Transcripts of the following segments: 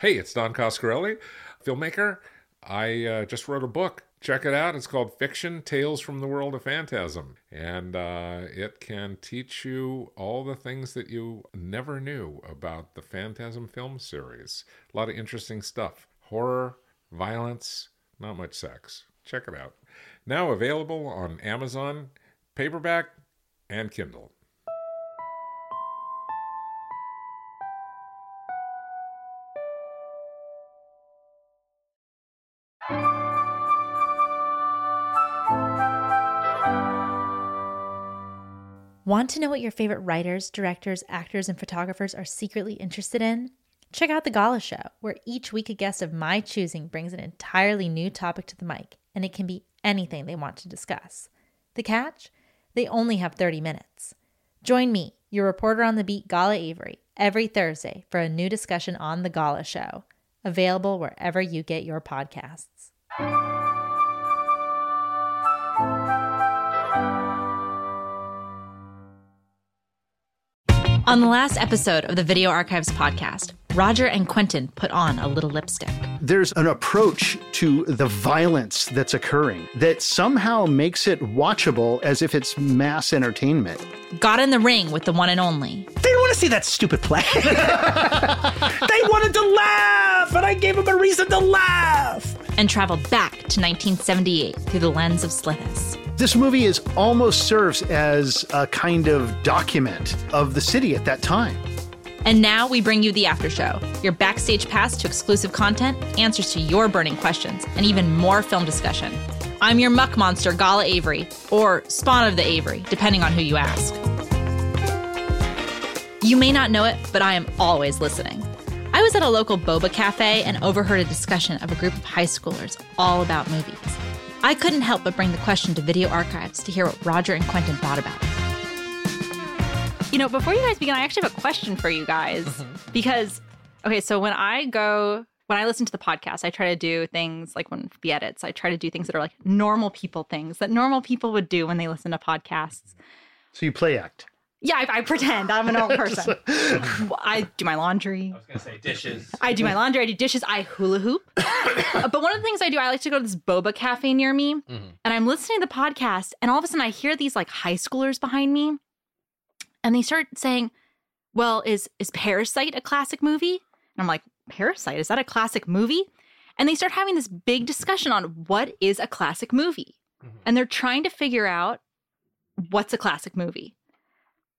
Hey, it's Don Coscarelli, filmmaker. I uh, just wrote a book. Check it out. It's called Fiction Tales from the World of Phantasm. And uh, it can teach you all the things that you never knew about the Phantasm film series. A lot of interesting stuff horror, violence, not much sex. Check it out. Now available on Amazon, paperback, and Kindle. Want to know what your favorite writers, directors, actors, and photographers are secretly interested in? Check out The Gala Show, where each week a guest of my choosing brings an entirely new topic to the mic, and it can be anything they want to discuss. The catch? They only have 30 minutes. Join me, your reporter on the beat, Gala Avary, every Thursday for a new discussion on The Gala Show, available wherever you get your podcasts. On the last episode of the Video Archives podcast, Roger and Quentin put on a little lipstick. There's an approach to the violence that's occurring that somehow makes it watchable as if it's mass entertainment. Got in the ring with the one and only. They didn't want to see that stupid play. they wanted to laugh, and I gave them a reason to laugh. And traveled back to 1978 through the lens of Slithis. This movie is almost serves as a kind of document of the city at that time. And now we bring you the after show, your backstage pass to exclusive content, answers to your burning questions, and even more film discussion. I'm your muck monster, Gala Avary, or Spawn of the Avary, depending on who you ask. You may not know it, but I am always listening. I was at a local boba cafe and overheard a discussion of a group of high schoolers all about movies. I couldn't help but bring the question to Video Archives to hear what Roger and Quentin thought about it. You know, before you guys begin, I actually have a question for you guys mm-hmm. because, okay, so when I go, when I listen to the podcast, I try to do things like when the edits, I try to do things that are like normal people things that normal people would do when they listen to podcasts. So you play act. Yeah, I, I pretend I'm a normal person. I do my laundry. I was gonna say dishes. I do my laundry. I do dishes. I hula hoop. But one of the things I do, I like to go to this boba cafe near me, mm-hmm. and I'm listening to the podcast, and all of a sudden I hear these like high schoolers behind me, and they start saying, "Well, is is Parasite a classic movie?" And I'm like, "Parasite is that a classic movie?" And they start having this big discussion on what is a classic movie, mm-hmm. and they're trying to figure out what's a classic movie.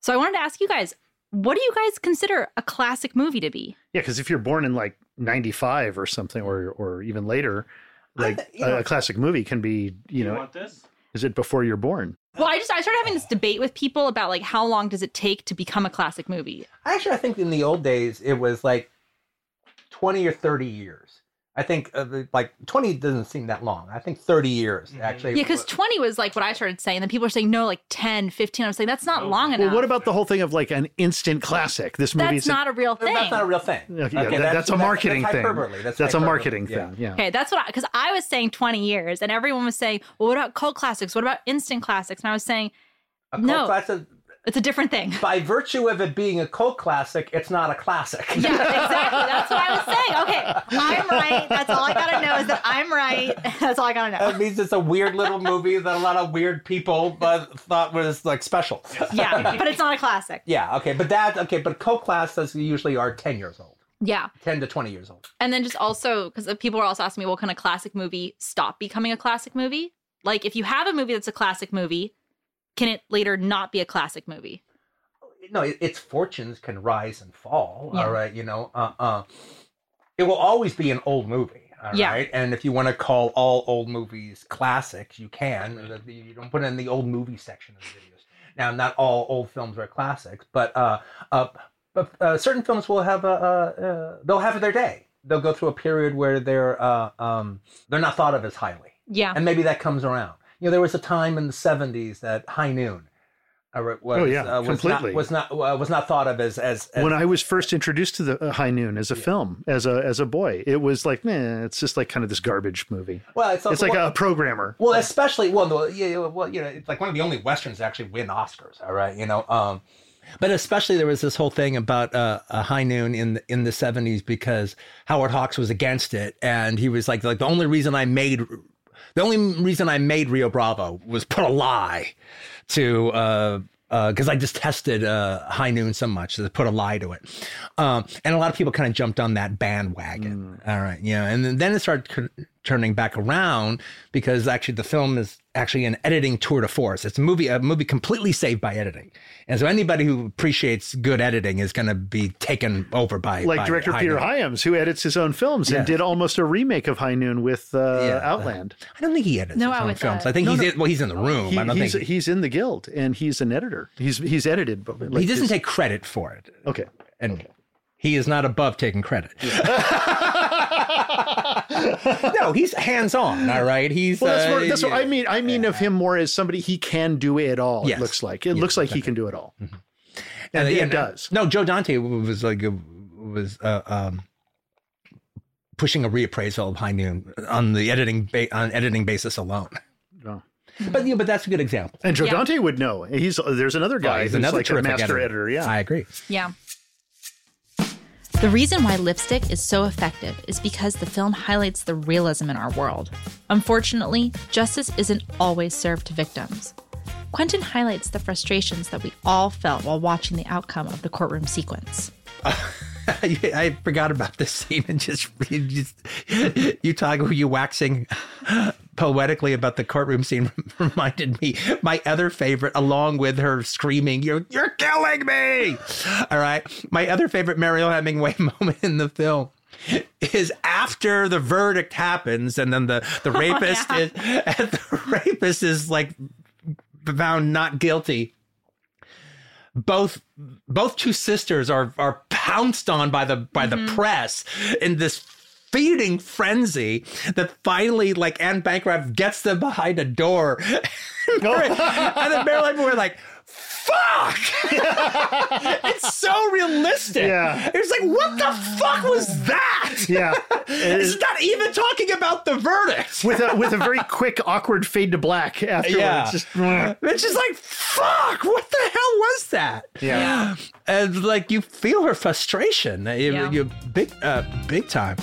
So I wanted to ask you guys, what do you guys consider a classic movie to be? Yeah, because if you're born in like '95 or something, or or even later, like th- a, know- a classic movie can be, you know, want this? is it before you're born? Well, I just I started having this debate with people about like how long does it take to become a classic movie? Actually, I think in the old days it was like twenty or thirty years. I think uh, like twenty doesn't seem that long. I think thirty years actually. Yeah, because 20 was like what I started saying. Then people are saying no, like 10, 15. I was saying that's not long enough. Well, what about the whole thing of like an instant classic? This movie that's is not a real thing. that's not a real thing. Okay, yeah, that- that's a marketing that's thing. hyperbole. That's, That's a hyperbole. marketing Yeah. thing. Yeah. Okay, that's what because I, was saying 20 years, and everyone was saying, well, what about cult classics? What about instant classics? And I was saying A cult No. classic, it's a different thing. by virtue of it being a cult classic, it's not a classic. Yeah, exactly. That's what I was saying. Okay, I'm right. That's all I gotta know is that I'm right. That's all I gotta know. That means it's a weird little movie that a lot of weird people uh, thought was like special. Yeah, but it's not a classic. Yeah, okay, but that okay, but cult classics usually are ten years old, Yeah. ten to twenty years old. And then just also because people were also asking me, well, can a classic movie stop becoming a classic movie? Like, if you have a movie that's a classic movie, can it later not be a classic movie? No, it, its fortunes can rise and fall. Yeah. All right, you know, uh, uh, it will always be an old movie. all Yeah. right? and if you want to call all old movies classics, you can. You don't put it in the old movie section of the videos. Now, not all old films are classics, but uh, uh, but uh, certain films will have a, uh, uh, they'll have their day. They'll go through a period where they're uh, um, they're not thought of as highly, Yeah. and maybe that comes around. You know, there was a time in the '70s that High Noon. Uh, was, Oh, yeah, uh, was completely. Not, was not uh, was not thought of as as, as When I was first introduced to the uh, High Noon as a film, as a as a boy, it was like, man, it's just like kind of this garbage movie. well, it's, It's like well, a programmer. well, especially well, yeah, yeah, well, you know, it's like one of the only westerns to actually win Oscars. All right, you know, um, But especially there was this whole thing about uh, a high noon in the, in the seventies because Howard Hawks was against it, and he was like, like the only reason I made, the only reason I made Rio Bravo was put a lie to. Uh, because I just tested uh, High Noon so much that I put a lie to it, um, and a lot of people kind of jumped on that bandwagon. All right, yeah, and then, then it started turning back around because actually the film is actually an editing tour de force. It's a movie, a movie completely saved by editing, and so anybody who appreciates good editing is going to be taken over by like by director High Peter Noon. Hyams, who edits his own films Yes. and did almost a remake of High Noon with uh, Yeah. Outland. I don't think he edits No, his out own films. that. I think No, he's no. in, well, he's in the room. He, I don't he's think he's in the guild and he's an editor. He's he's edited. But like he doesn't his- take credit for it. Okay. and he is not above taking credit. no, he's hands on. All right, he's. Well, that's, uh, more, that's what. I mean. I mean of him more as somebody he can do it all. Yes. It looks like it Yes, looks like he can do it all, And, and yeah, it does. No, Joe Dante was like a, was uh, um, pushing a reappraisal of High Noon on the editing ba- on editing basis alone. Oh. But yeah, but that's a good example. And Joe Yeah. Dante would know. He's there's another guy Oh, he's who's another like a terrific master editor. Yeah. I agree. Yeah. The reason why lipstick is so effective is because the film highlights the realism in our world. Unfortunately, justice isn't always served to victims. Quentin highlights the frustrations that we all felt while watching the outcome of the courtroom sequence. I forgot about this scene and just just, you talk you waxing poetically about the courtroom scene reminded me my other favorite along with her screaming you're you're killing me! All right? My other favorite Mariel Hemingway moment in the film is after the verdict happens and then the the oh, rapist is and the rapist is like found not guilty. Both both two sisters are are pounced on by the by the mm-hmm. press in this feeding frenzy that finally like Anne Bancroft gets them behind a door and, and then Marilyn were like fuck it's so realistic Yeah. it's like what the fuck was that yeah. it's not even talking about the verdict with a with a very quick awkward fade to black afterwards. Yeah. Just it's just like fuck what the hell was that yeah. and like you feel her frustration you, Yeah. you big uh big time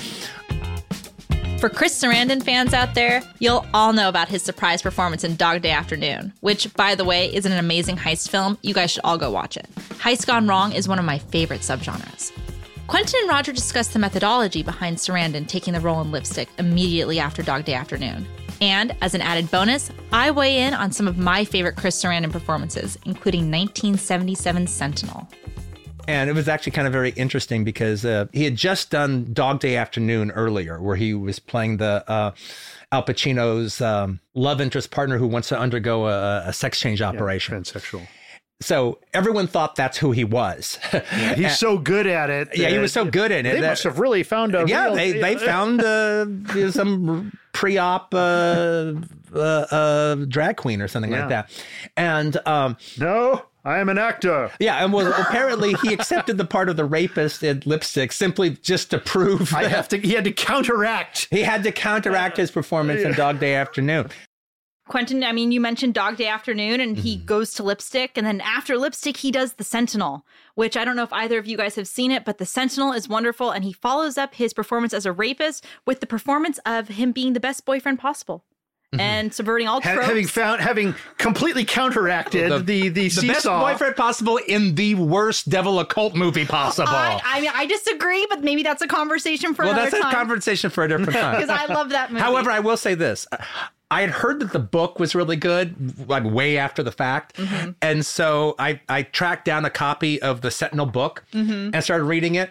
For Chris Sarandon fans out there, you'll all know about his surprise performance in Dog Day Afternoon, which, by the way, is an amazing heist film. You guys should all go watch it. Heist Gone Wrong is one of my favorite subgenres. Quentin and Roger discuss the methodology behind Sarandon taking the role in Lipstick immediately after Dog Day Afternoon. And as an added bonus, I weigh in on some of my favorite Chris Sarandon performances, including 1977 Sentinel. And it was actually kind of very interesting because uh, he had just done Dog Day Afternoon earlier, where he was playing the uh, Al Pacino's um, love interest partner who wants to undergo a, a sex change operation. Transsexual. So everyone thought that's who he was. He's so good at it. yeah, he was so good in it. They that- must have really found a yeah, real- they they found uh, some pre-op uh, uh, uh, drag queen or something Yeah. like that, and um, No, I am an actor. yeah, and well, apparently he accepted the part of the rapist in lipstick simply just to prove I that have to. He had to counteract. he had to counteract his performance in Dog Day Afternoon. Quentin, I mean, you mentioned Dog Day Afternoon, and he Mm-hmm. goes to Lipstick, and then after Lipstick, he does The Sentinel, which I don't know if either of you guys have seen it, but The Sentinel is wonderful, and he follows up his performance as a rapist with the performance of him being the best boyfriend possible and subverting all Ha- tropes. having found, having completely counteracted The- the the, The best boyfriend possible in the worst devil occult movie possible. I, I mean, I disagree, but maybe that's a conversation for well, another that's a conversation for a different time. because I love that movie. However, I will say this. I had heard that the book was really good, like way after the fact. Mm-hmm. And so I, I tracked down a copy of the Sentinel book Mm-hmm. and started reading it.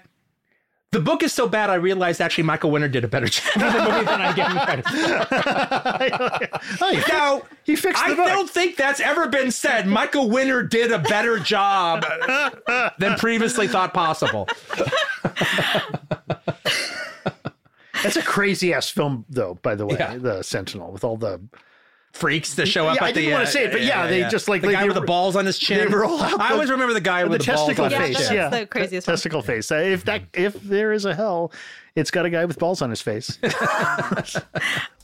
The book is so bad, I realized actually Michael Winner did a better job of the movie than I gave him credit. Oh, he, Now, he fixed the I book. don't think that's ever been said. Michael Winner did a better job than previously thought possible. That's a crazy ass film, though. By the way, Yeah. the Sentinel with all the Freaks that show up Yeah, at I didn't wanna uh, say it, but yeah, they just, like, the like, guy they with the balls on his chin. they roll out I always remember the guy with the, balls testicle on face. that's chin. yeah, the craziest one. testicle face. If that if there is a hell, it's got a guy with balls on his face.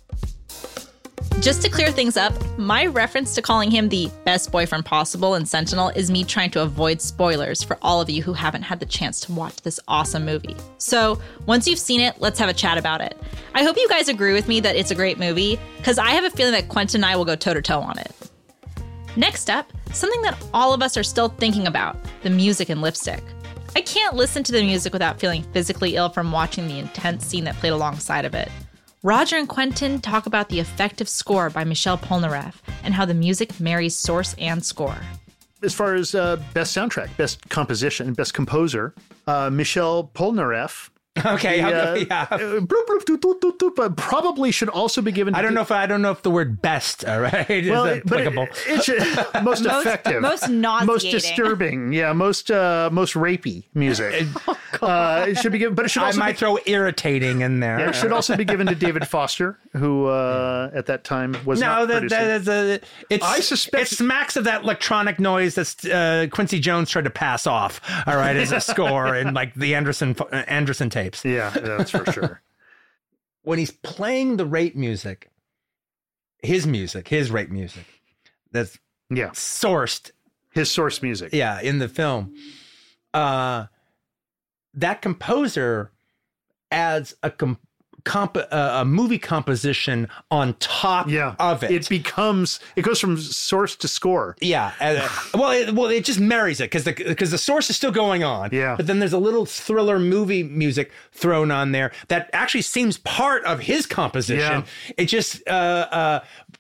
Just to clear things up, my reference to calling him the best boyfriend possible in Sentinel is me trying to avoid spoilers for all of you who haven't had the chance to watch this awesome movie. So, once you've seen it, let's have a chat about it. I hope you guys agree with me that it's a great movie, because I have a feeling that Quentin and I will go toe to toe on it. Next up, something that all of us are still thinking about the music and lipstick. I can't listen to the music without feeling physically ill from watching the intense scene that played alongside of it. Roger and Quentin talk about the effective score by Michel Polnareff and how the music marries source and score. As far as uh, best soundtrack, best composition, best composer, uh, Michel Polnareff Okay, The, I'll uh, yeah. bloop, bloop, doop, doop, doop, doop, but probably should also be given. To I don't know if I don't know if the word best, all right, is Well, it- but it, applicable. it should, most, effective, most nauseating. most disturbing, yeah, most uh, most rapey music. uh, it should be given, but it should I might be, throw irritating in there. yeah, it should also be given to David Foster, who uh, at that time was no, not that, producing. that is a. It's, I suspect- it smacks of that electronic noise that uh, Quincy Jones tried to pass off. All right, as a score and like the Anderson Anderson tapes. yeah, that's for sure. When he's playing the rape music, his music, his rape music, that's Yeah, sourced his source music. yeah in the film uh that composer adds a com- comp- uh, a movie composition on top Yeah, of it, It becomes it goes from source to score. yeah uh, well it, well it just marries it because the because the source is still going on Yeah. but then there's a little thriller movie music thrown on there that actually seems part of his composition it just uh uh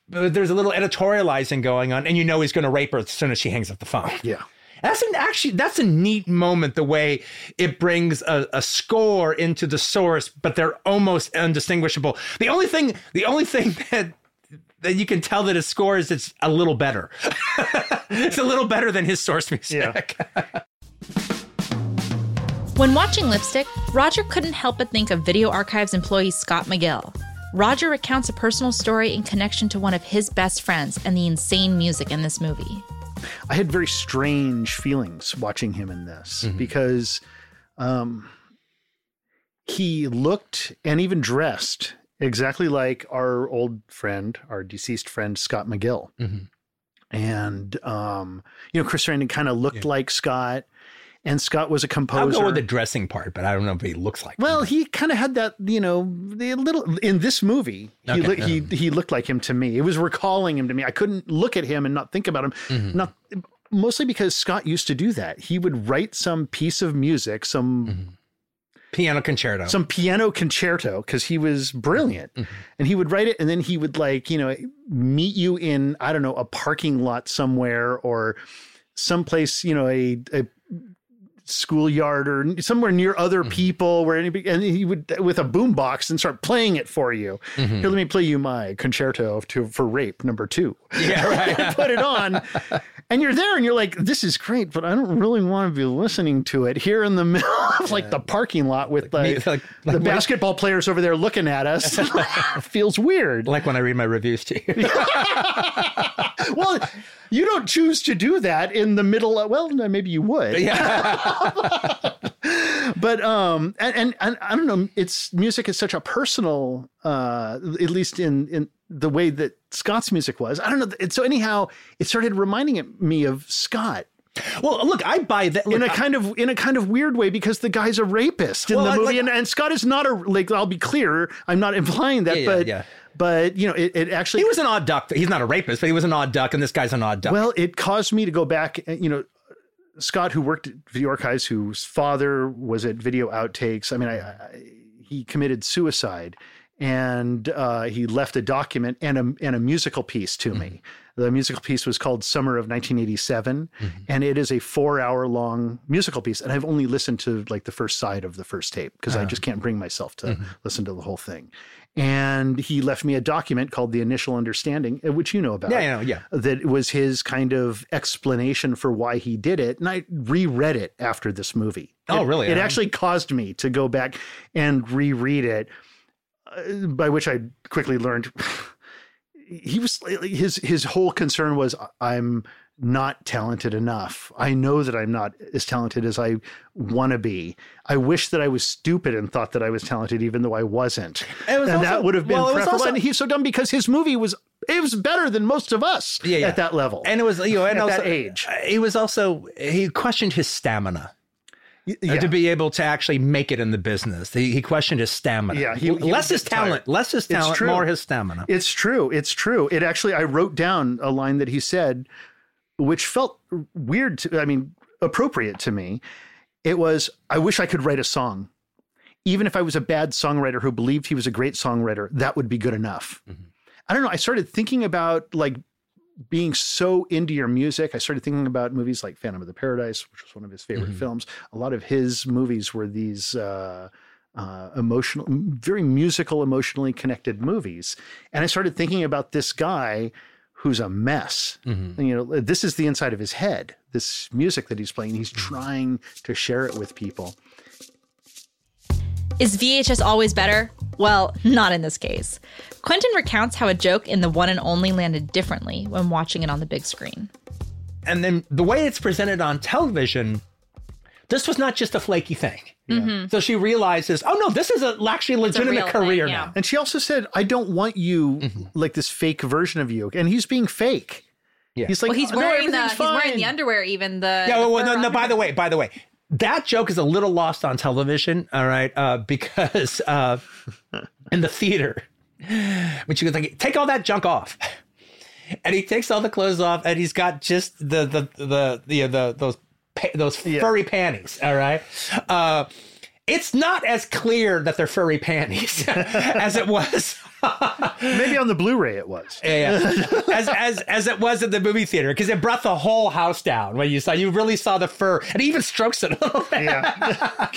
there's a little editorializing going on and you know he's going to rape her as soon as she hangs up the phone Yeah. That's an actually that's a neat moment the way it brings a, a score into the source, but they're almost undistinguishable. The only thing the only thing that that you can tell that his score is it's a little better. it's a little better than his source music. When watching Lipstick, Roger couldn't help but think of Video Archives employee Scott Magill. Roger recounts a personal story in connection to one of his best friends and the insane music in this movie. I had very strange feelings watching him in this because um, he looked and even dressed exactly like our old friend, our deceased friend Scott Magill. Mhm. And um, you know, Chris Sarandon kind of looked like Scott, and Scott was a I'll composer. go with the dressing part, but I don't know if he looks like. Well, him. he kind of had that, you know, the little in this movie. He Okay, look, he he looked like him to me. It was recalling him to me. I couldn't look at him and not think about him. Mm-hmm. Not mostly because Scott used to do that. He would write some piece of music, some Mm-hmm. piano concerto. some piano concerto because he was brilliant, Mm-hmm. and he would write it, and then he would like you know meet you in I don't know a parking lot somewhere or someplace you know a a schoolyard or somewhere near other Mm-hmm. people where anybody and he would with a boombox and start playing it for you. Mm-hmm. Here, let me play you my concerto to for rape number two. yeah, right. Put it on, and you're there, and you're like, "This is great," but I don't really want to be listening to it here in the middle of like the parking lot with me- the, like- the like- basketball players over there looking at us. Feels weird. like when I read my reviews to you. well, you don't choose to do that in the middle. Of, well, maybe you would. But um, and, and and I don't know. It's music is such a personal, uh, at least in in the way that Scott's music was. I don't know. And so anyhow, it started reminding me of Scott well, look, I buy that. in a look, kind of in a kind of weird way because the guy's a rapist in Well, the I- movie, like- and, and Scott is not a like. I'll be clear, I'm not implying that, Yeah, yeah, but yeah. but you know, it, it actually he was an odd duck. He's not a rapist, but he was an odd duck, and this guy's an odd duck. Well, it caused me to go back. You know, Scott, who worked at Video Archives, whose father was at Video Outtakes. I mean, I, I, he committed suicide, and uh, he left a document and a and a musical piece to me. Mm-hmm. The musical piece was called Summer of 1987, mm-hmm. and it is a four-hour long musical piece. And I've only listened to like the first side of the first tape because I uh-huh. just can't bring myself to mm-hmm. listen to the whole thing. And he left me a document called The Initial Understanding, uh, which you know about yeah, yeah, yeah. that was his kind of explanation for why he did it. And I reread it after this movie. Oh, It- really? It Um, actually caused me to go back and reread it, uh, by which I quickly learned he was his his whole concern was I'm not talented enough. I know that I'm not as talented as I want to be. I wish that I was stupid and thought that I was talented, even though I wasn't. Was and also- that would have been well, preferable. also- and he's so dumb because his movie was it was better than most of us Yeah, yeah. at that level. and it was you know and At also that age. he was also he questioned his stamina uh, yeah. to be able to actually make it in the business. He, he questioned his stamina. Yeah, he- he less his get tired. talent, less his talent, more his stamina. It's true. It's true. It actually, I wrote down a line that he said, which felt weird to, I mean, appropriate to me. It was, I wish I could write a song. Even if I was a bad songwriter who believed he was a great songwriter, that would be good enough. I don't know. I started thinking about like being so into your music. I started thinking about movies like Phantom of the Paradise, which was one of his favorite films. A lot of his movies were these uh, uh, emotional, very musical, emotionally connected movies. And I started thinking about this guy who's a mess. And, you know, this is the inside of his head. This music that he's playing, he's trying to share it with people. Is VHS always better? Well, not in this case. Quentin recounts how a joke in the one and only landed differently when watching it on the big screen. and then the way it's presented on television, this was not just a flaky thing. So she realizes, oh no, this is a actually a legitimate real thing, career yeah. now. And she also said, I don't want you like this fake version of you. And he's being fake. Yeah. He's like, Well, he's "Oh, no, wearing the everything's he's wearing the underwear even the Yeah, the well, fur no, no, by the way, by the way, that joke is a little lost on television, all right, uh, because uh, in the theater, when she goes like, take all that junk off. And he takes all the clothes off, and he's got just the the the the, the those pa- those furry panties. All right, uh, it's not as clear that they're furry panties as it was Maybe on the Blu-ray it was. yeah, yeah. as as as it was at the movie theater because it brought the whole house down when you saw you really saw the fur and he even strokes it a little bit. Yeah.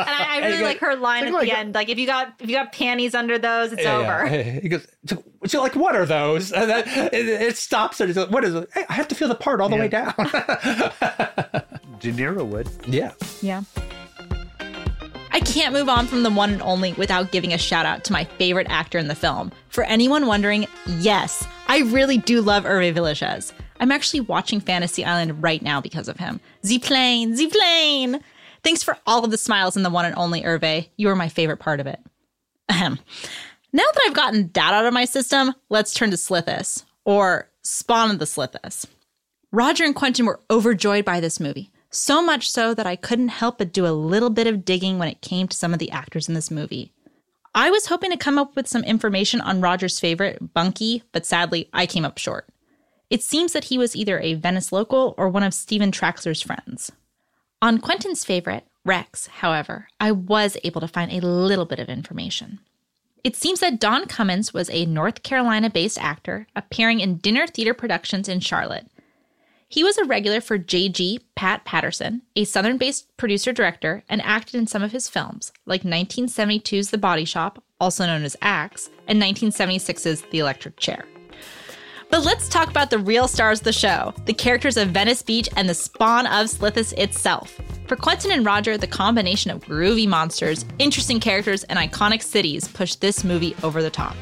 And I, I really go- like her line at like- the end. Like if you got if you got panties under those, it's Yeah, over. yeah. He goes, so, so like, what are those? And then it, it stops and he's like, what is it? Hey, I have to feel the part all the way down. De Niro would. yeah. Yeah. I can't move on from the one and only without giving a shout out to my favorite actor in the film. For anyone wondering, yes, I really do love Hervé Villechaize. I'm actually watching Fantasy Island right now because of him. Z-Plane, Z-Plane! Thanks for all of the smiles in the one and only Hervé. You are my favorite part of it. Ahem. Now that I've gotten that out of my system, let's turn to Slithis, or Spawn of the Slithis. Roger and Quentin were overjoyed by this movie, so much so that I couldn't help but do a little bit of digging when it came to some of the actors in this movie. I was hoping to come up with some information on Roger's favorite, Bunky, but sadly, I came up short. It seems that he was either a Venice local or one of Stephen Traxler's friends. On Quentin's favorite, Rex, however, I was able to find a little bit of information. It seems that Don Cummins was a North Carolina based actor appearing in dinner theater productions in Charlotte. He was a regular for JG Pat Patterson, a Southern based producer director, and acted in some of his films, like 1972's The Body Shop, also known as Axe, and 1976's The Electric Chair. But let's talk about the real stars of the show the characters of Venice Beach and the spawn of Slithis itself. For Quentin and Roger, the combination of groovy monsters, interesting characters, and iconic cities pushed this movie over the top.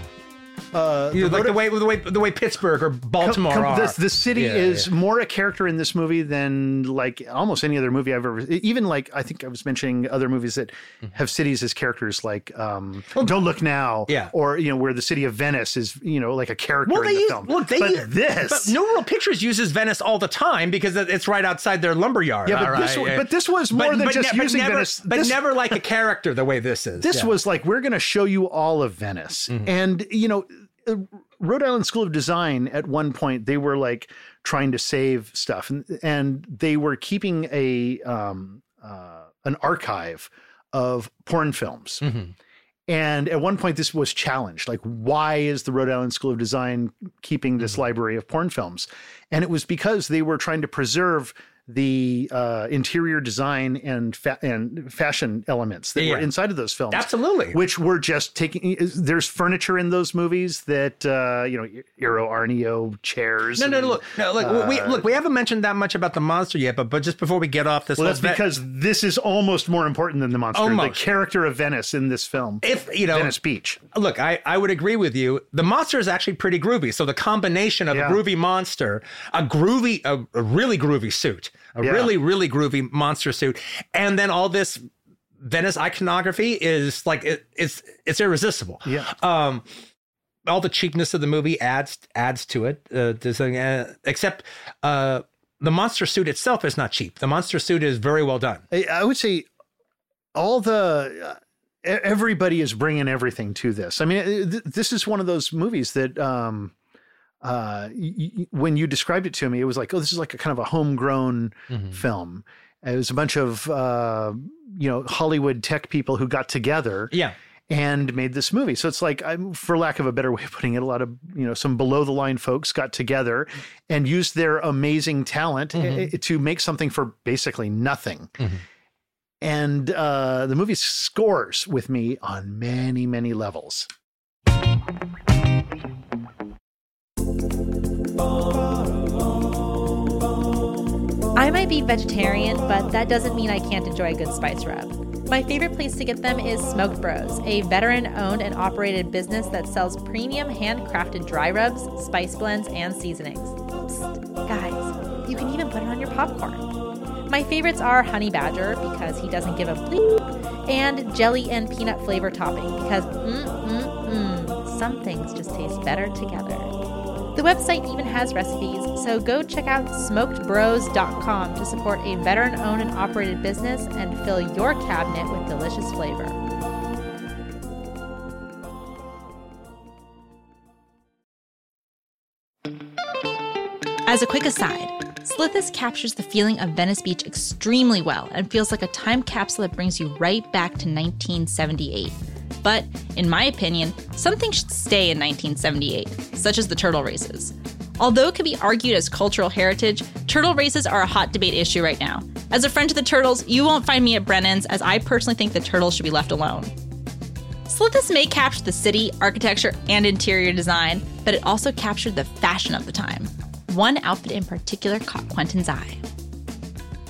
Uh, You the like the way the way the way Pittsburgh or Baltimore Com- are. the, the city Yeah, is yeah. more a character in this movie than like almost any other movie I've ever. Even like I think I was mentioning other movies that have cities as characters, like um, Don't Look Now, Yeah. or you know where the city of Venice is, you know, like a character Well, in they the use film. look they but use, this, But New World Pictures uses Venice all the time because it's right outside their lumber yard. yeah, but all this, right? but this was more than just ne- but using never, Venice. but this, never like a character the way this is. this Yeah. was like we're going to show you all of Venice, Mm-hmm. and you know. Uh, Rhode Island School of Design at one point they were like trying to save stuff and and they were keeping a um uh an archive of porn films. Mm-hmm. And at one point this was challenged like why is the Rhode Island School of Design keeping this Mm-hmm. library of porn films? And it was because they were trying to preserve the uh, interior design and fa- and fashion elements that Yeah, were inside of those films Absolutely. which were just taking there's furniture in those movies that uh you know Eero Aarnio chairs No, no, and- no, look, no, look. we look. We haven't mentioned that much about the monster yet, but but just before we get off this, well that's Ve- because this is almost more important than the monster Almost. the character of Venice in this film if you know, Venice Beach look, I, I would agree with you. The monster is actually pretty groovy. So the combination of Yeah. a groovy monster, a groovy, a, a really groovy suit, a Yeah. really, really groovy monster suit, and then all this Venice iconography is like it, it's it's irresistible. Yeah. Um, all the cheapness of the movie adds adds to it. Uh, to uh, except uh, the monster suit itself is not cheap. The monster suit is very well done. I, I would say all the uh, everybody is bringing everything to this. I mean, uh, th- this is one of those movies that um, uh, y- y- when you described it to me, it was like, oh, this is like a kind of a homegrown film. It was a bunch of uh, you know Hollywood tech people who got together Yeah. and made this movie. So it's like, I'm, for lack of a better way of putting it, a lot of you know some below the line folks got together and used their amazing talent Mhm. eh, to make something for basically nothing. And uh, the movie scores with me on many, many levels. I might be vegetarian, but that doesn't mean I can't enjoy a good spice rub. My favorite place to get them is Smoked Bros, a veteran owned and operated business that sells premium handcrafted dry rubs, spice blends, and seasonings. Psst, guys, you can even put it on your popcorn. My favorites are Honey Badger because he doesn't give a bleep, and jelly and peanut flavor topping because mm mm mm, some things just taste better together. The website even has recipes, so go check out smokedbros.com to support a veteran owned and operated business and fill your cabinet with delicious flavor. As a quick aside, Slithis captures the feeling of Venice Beach extremely well and feels like a time capsule that brings you right back to 1978. But, in my opinion, something should stay in 1978, such as the turtle races. Although it can be argued as cultural heritage, turtle races are a hot debate issue right now. As a friend to the turtles, you won't find me at Brennan's, as I personally think the turtles should be left alone. Slithis may capture the city, architecture, and interior design, but it also captured the fashion of the time. One outfit in particular caught Quentin's eye.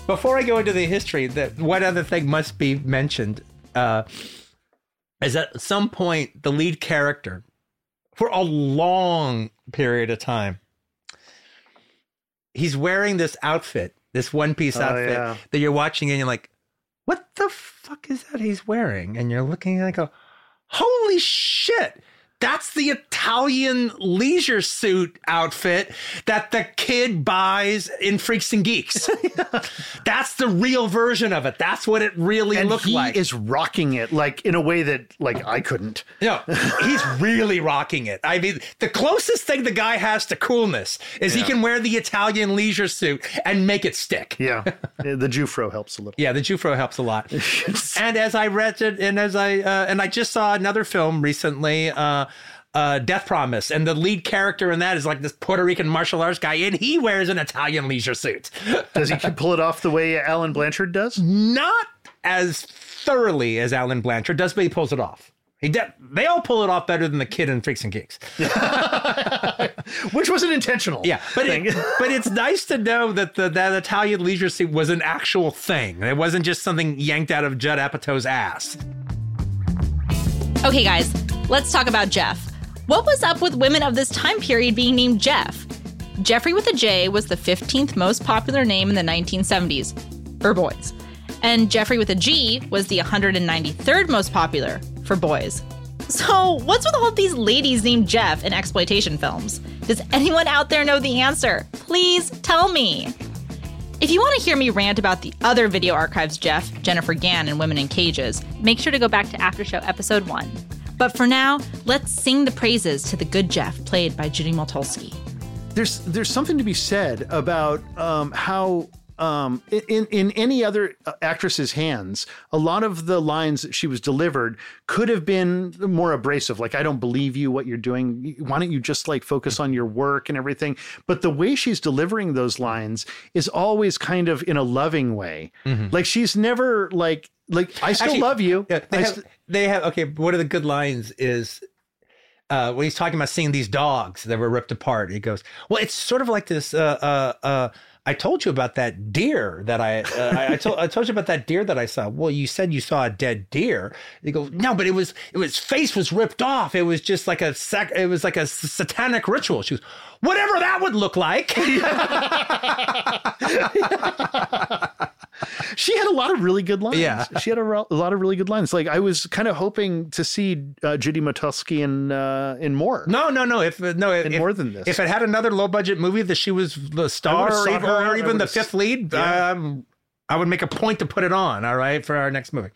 Before I go into the history, that one other thing must be mentioned uh, is at some point the lead character, for a long period of time, he's wearing this outfit, this one piece Oh, outfit yeah. that you're watching, and you're like, "What the fuck is that he's wearing?" And you're looking and I go, "Holy shit!" That's the Italian leisure suit outfit that the kid buys in Freaks and Geeks. That's the real version of it. That's what it really And looked he like. is rocking it like in a way that like I couldn't. no, he's really rocking it. I mean, the closest thing the guy has to coolness is he can wear the Italian leisure suit and make it stick. Yeah, the Jufro helps a little. Yeah, the Jufro helps a lot. and as I read it, and as I uh, and I just saw another film recently, uh, uh, Death Promise, and the lead character in that is like this Puerto Rican martial arts guy, and he wears an Italian leisure suit. Does he pull it off the way Alan Blanchard does? Not as thoroughly as Alan Blanchard does, but he pulls it off. He de- they all pull it off better than the kid in Freaks and Geeks. Which wasn't intentional. Yeah, but thing. it, but it's nice to know that the that Italian leisure suit was an actual thing. It wasn't just something yanked out of Judd Apatow's ass. Okay, guys, let's talk about Jeff. What was up with women of this time period being named Jeff? Jeffrey with a J was the 15th most popular name in the 1970s, for boys. And Jeffrey with a G was the 193rd most popular for boys. So, what's with all these ladies named Jeff in exploitation films? Does anyone out there know the answer? Please tell me. If you want to hear me rant about the other video archives Jeff, Jennifer Gann, and Women in Cages, make sure to go back to After Show episode 1. But for now, let's sing the praises to the good Jeff played by Judy Motulsky. there's there's something to be said about um, how um, in in any other uh, actress's hands, a lot of the lines that she was delivered could have been more abrasive. Like, "I don't believe you. What you're doing. Why don't you just like focus on your work and everything?" But the way she's delivering those lines is always kind of in a loving way. Like she's never like like I still Actually, love you. Yeah, they I have, st- they have. Okay, one of the good lines is uh, when he's talking about seeing these dogs that were ripped apart. He goes, "Well, it's sort of like this." Uh, uh, uh, I told you about that deer that I, uh, I, I told I told you about that deer that I saw. Well, you said you saw a dead deer. He goes, no, but it was it was face was ripped off. It was just like a sac. It was like a satanic ritual. She goes, whatever that would look like. she had a lot of really good lines. Yeah. she had a, ro- a lot of really good lines. Like I was kind of hoping to see uh, Judy Motulsky in uh, in more. No, no, no. If no, if, And more than this. if it had another low budget movie that she was the star or even, her or even the fifth lead, Yeah. um, I would make a point to put it on. All right, for our next movie.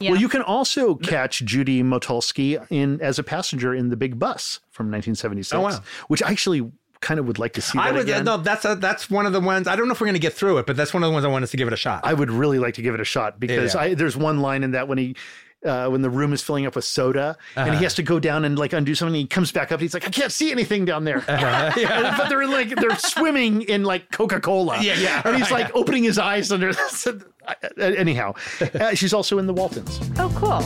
Yeah. Well, you can also catch Judy Motulsky in as a passenger in the Big Bus from 1976, Oh, wow. which actually kind of would like to see that I would again. no. That's a, that's one of the ones. I don't know if we're going to get through it, but that's one of the ones I want us to give it a shot. I would really like to give it a shot because Yeah. I, there's one line in that when he. Uh, when the room is filling up with soda and Uh-huh. he has to go down and like undo something, he comes back up. and He's like, I can't see anything down there. And- but they're like they're swimming in like Coca Cola. Uh-huh. Yeah, yeah, And he's right. like opening his eyes under. this. Uh, Anyhow, uh, she's also in the Waltons. Oh, cool.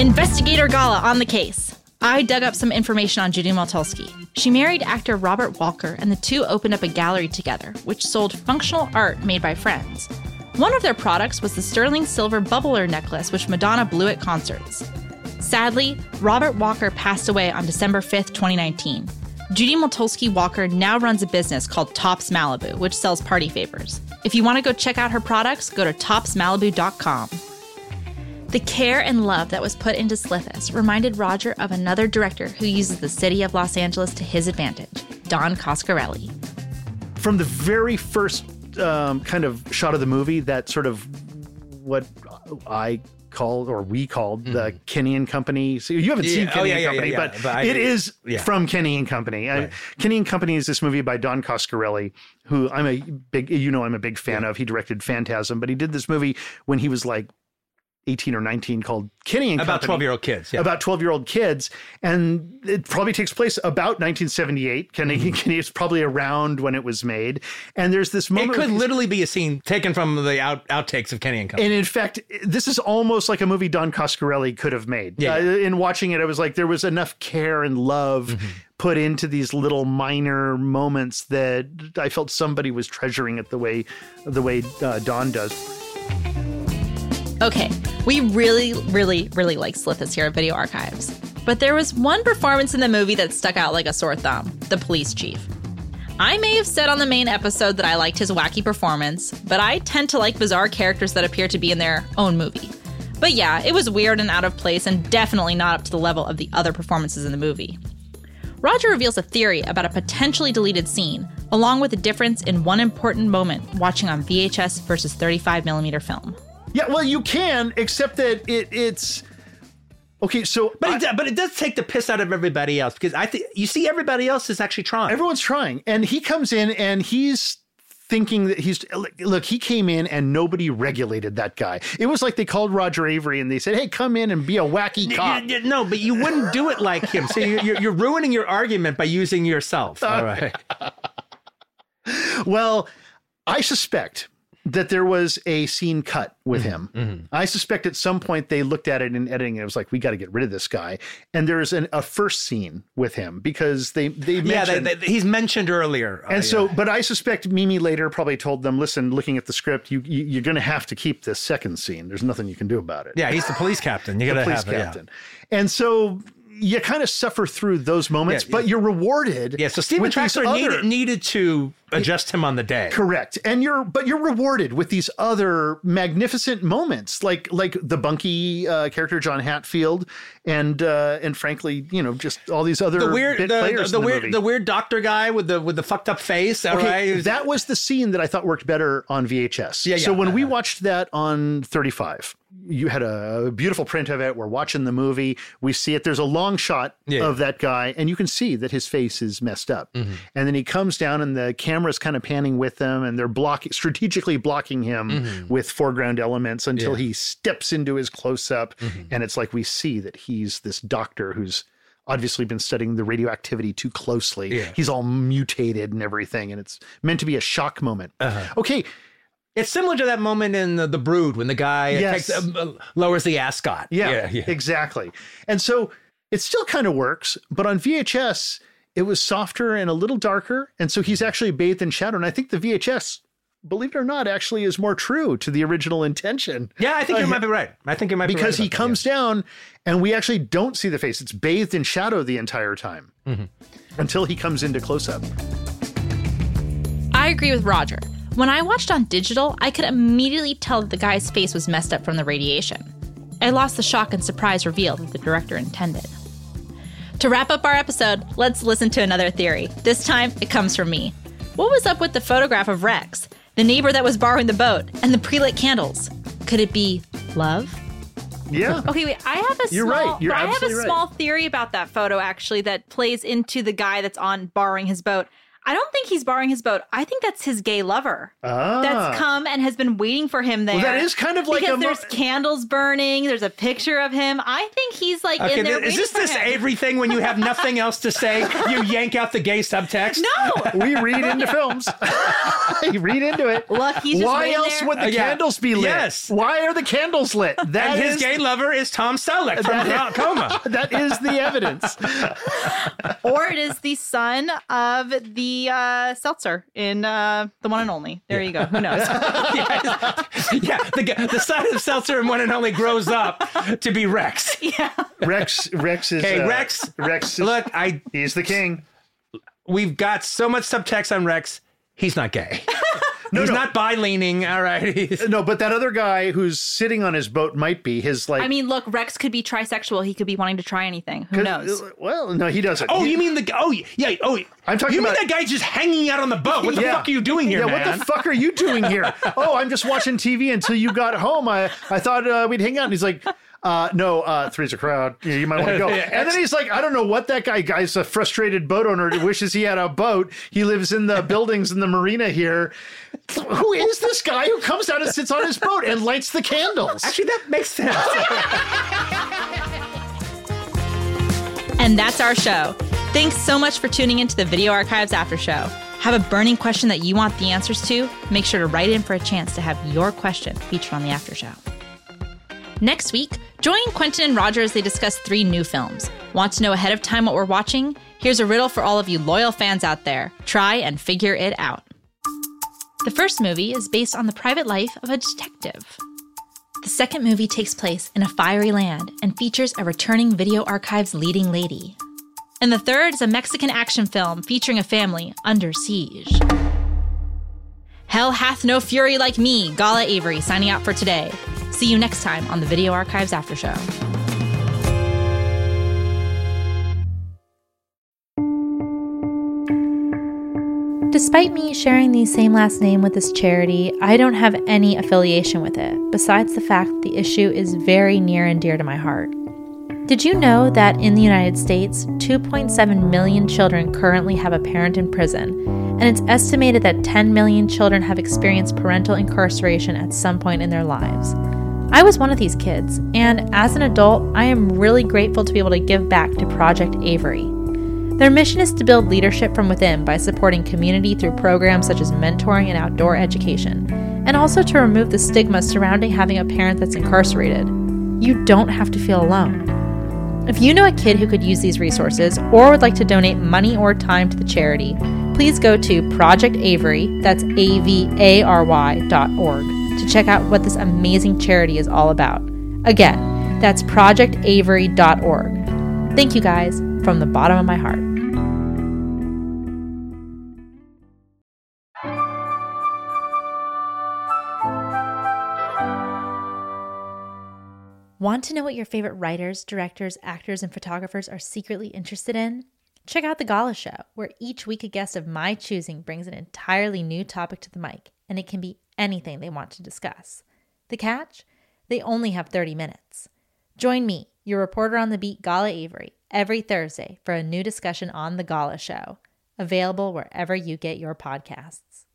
Investigator Gala on the case. I dug up some information on Judy Motulsky. She married actor Robert Walker, and the two opened up a gallery together, which sold functional art made by friends. One of their products was the sterling silver bubbler necklace, which Madonna blew at concerts. Sadly, Robert Walker passed away on December 5th, 2019. Judy Motulsky Walker now runs a business called Tops Malibu, which sells party favors. If you want to go check out her products, go to topsmalibu.com. The care and love that was put into Slithis reminded Roger of another director who uses the city of Los Angeles to his advantage, Don Coscarelli. from the very first um, kind of shot of the movie, that sort of what I called or we called the Kenny and Company. So you haven't seen Mm-hmm. Yeah. Kenny Oh, and yeah, yeah, Company, yeah, but, yeah. But I- it is yeah. from Kenny and Company. Uh, Right. Kenny and Company is this movie by Don Coscarelli, who I'm a big, you know, I'm a big fan of. He directed Phantasm, but he did this movie when he was like 18 or 19 called Kenny and About Company twelve year old kids. Yeah. about 12 year old kids and it probably takes place about 1978 kenny Mm-hmm. kenny is probably around when it was made and there's this it could literally be a scene taken from the out, outtakes of Kenny and Company. and in fact this is almost like a movie don coscarelli could have made Yeah. Uh, in watching it i was like there was enough care and love Mm-hmm. put into these little minor moments that i felt somebody was treasuring it the way the way uh, don does Okay, we really, really, really like Slithis here at Video Archives. But there was one performance in the movie that stuck out like a sore thumb the police chief. I may have said on the main episode that I liked his wacky performance, but I tend to like bizarre characters that appear to be in their own movie. But yeah, it was weird and out of place and definitely not up to the level of the other performances in the movie. Roger reveals a theory about a potentially deleted scene, along with a difference in one important moment watching on VHS versus 35mm film. Yeah well you can except that it it's okay so but I- it, do- but it does take the piss out of everybody else because I think you see everybody else is actually trying. Everyone's trying. And he comes in and he's thinking that he's look, he came in and nobody regulated that guy. It was like they called Roger Avary and they said, Hey, come in and be a wacky cop. No, but you wouldn't do it like him. So you're, you're, you're ruining your argument by using yourself. All right. Well, I suspect that there was a scene cut with Mm-hmm. him. I suspect at some point they looked at it in editing and it was like, we got to get rid of this guy. And there's an, a first scene with him because they, they Yeah, they, mentioned. they- he's mentioned earlier. Uh, and so, yeah. but I suspect Mimi later probably told them, listen, looking at the script, you, you you're going to have to keep this second scene. There's nothing you can do about it. yeah, he's the police captain. You gotta police have it, yeah. captain. And so you kind of suffer through those moments, Yeah, but you're rewarded. Yeah, so these Traxler other- needed, needed to adjust him on the day. Correct. And you're but you're rewarded with these other magnificent moments like like the Bunky uh, character John Hatfield and uh and frankly, you know, just all these other The weird, the, players the, in the weird, movie. the weird doctor guy with the with the fucked up face. All Okay, right, that was the scene that I thought worked better on VHS. Yeah, So yeah. when we watched that on 35, you had a beautiful print of it. We're watching the movie. We see it. There's a long shot Yeah. of that guy, and you can see that his face is messed up. Mm-hmm. And then he comes down, and the camera's kind of panning with them, and they're blocking, strategically blocking him with foreground elements until Mm-hmm. Yeah. Mm-hmm. he steps into his close up, and it's like we see that he's this doctor who's obviously been studying the radioactivity too closely. Yeah. He's all mutated and everything, and it's meant to be a shock moment. Uh-huh. Okay, It's similar to that moment in the, the Brood when the guy uh, Yes. takes, uh, lowers the ascot. yeah, yeah, yeah. exactly. And so it still kind of works, but on VHS, it was softer and a little darker, and so he's actually bathed in shadow. And I think the VHS, believe it or not, actually is more true to the original intention. Yeah, I think you might be right. I think you might because be right he about that, comes down and we actually don't see the face. It's bathed in shadow the entire time Mm-hmm. until he comes into close up. I agree with Roger. When I watched on digital, I could immediately tell that the guy's face was messed up from the radiation. I lost the shock and surprise reveal that the director intended. To wrap up our episode, let's listen to another theory. This time, it comes from me. What was up with the photograph of Rex, the neighbor that was borrowing the boat, and the pre-lit candles? Could it be love? Yeah. Okay, wait. I have a You're small, right. You're I have a absolutely right. small theory about that photo actually that plays into the guy that's on borrowing his boat. I don't think he's borrowing his boat. I think that's his gay lover Ah. that's come and has been waiting for him there. Well, that is kind of like because a mo- there's candles burning. There's a picture of him. I think he's like Okay, in there. th- is this for this him. Avary thing when you have nothing else to say? You yank out the gay subtext? No, we read into films. you read into it. look, he's just Why else there. would the Uh, yeah. candles be lit? Yes. Why are the candles lit? That And his is- gay lover is Tom Selleck from That- Coma. that is the evidence. or it is the son of the uh, seltzer in uh, the one and only. There you go. Who knows? yeah, yeah, the, the son of Seltzer and one and only grows up to be Rex. yeah. Rex Rex is Okay, uh, Rex. Rex is, Look, I he's the king. we've got so much subtext on Rex. He's not gay. No, He's no. not bi-leaning. All right. No, but that other guy who's sitting on his boat might be his like I mean, look, Rex could be trisexual. He could be wanting to try anything. Who knows? Well, no, he doesn't. Oh, He- you mean the oh yeah oh I'm talking you mean that guy just hanging out on the boat? What the Yeah. fuck are you doing here, yeah, man? what the fuck are you doing here? oh, I'm just watching TV until you got home. I I thought uh, we'd hang out. And he's like, uh, no, uh, three's a crowd. You, you might want to go. Yeah, and then he's like, I don't know what that guy. Guy's a frustrated boat owner. who Wishes he had a boat. He lives in the buildings in the marina here. Who is this guy who comes out and sits on his boat and lights the candles? Actually, that makes sense. And that's our show. Thanks so much for tuning into the Video Archives After Show. Have a burning question that you want the answers to? Make sure to write in for a chance to have your question featured on the After Show. Next week, join Quentin and Roger as they discuss three new films. Want to know ahead of time what we're watching? Here's a riddle for all of you loyal fans out there. Try and figure it out. The first movie is based on the private life of a detective. The second movie takes place in a fiery land and features a returning Video Archives leading lady. And the third is a Mexican action film featuring a family under siege. Hell hath no fury like me, Gala Avary, signing out for today. See you next time on the Video Archives After Show. Despite me sharing the same last name with this charity, I don't have any affiliation with it, besides the fact that the issue is very near and dear to my heart. Did you know that in the United States, 2.7 million children currently have a parent in prison, and it's estimated that 10 million children have experienced parental incarceration at some point in their lives? I was one of these kids, and as an adult, I am really grateful to be able to give back to Project Avary. Their mission is to build leadership from within by supporting community through programs such as mentoring and outdoor education, and also to remove the stigma surrounding having a parent that's incarcerated. You don't have to feel alone. If you know a kid who could use these resources or would like to donate money or time to the charity, please go to Project Avary, that's A V A R Y dot org, to check out what this amazing charity is all about. Again, that's projectavary.org. Thank you guys from the bottom of my heart. Want to know what your favorite writers, directors, actors, and photographers are secretly interested in? Check out The Gala Show, where each week a guest of my choosing brings an entirely new topic to the mic, and it can be anything they want to discuss. The catch? They only have 30 minutes. Join me, your reporter on the beat, Gala Avary, every Thursday for a new discussion on The Gala Show, available wherever you get your podcasts.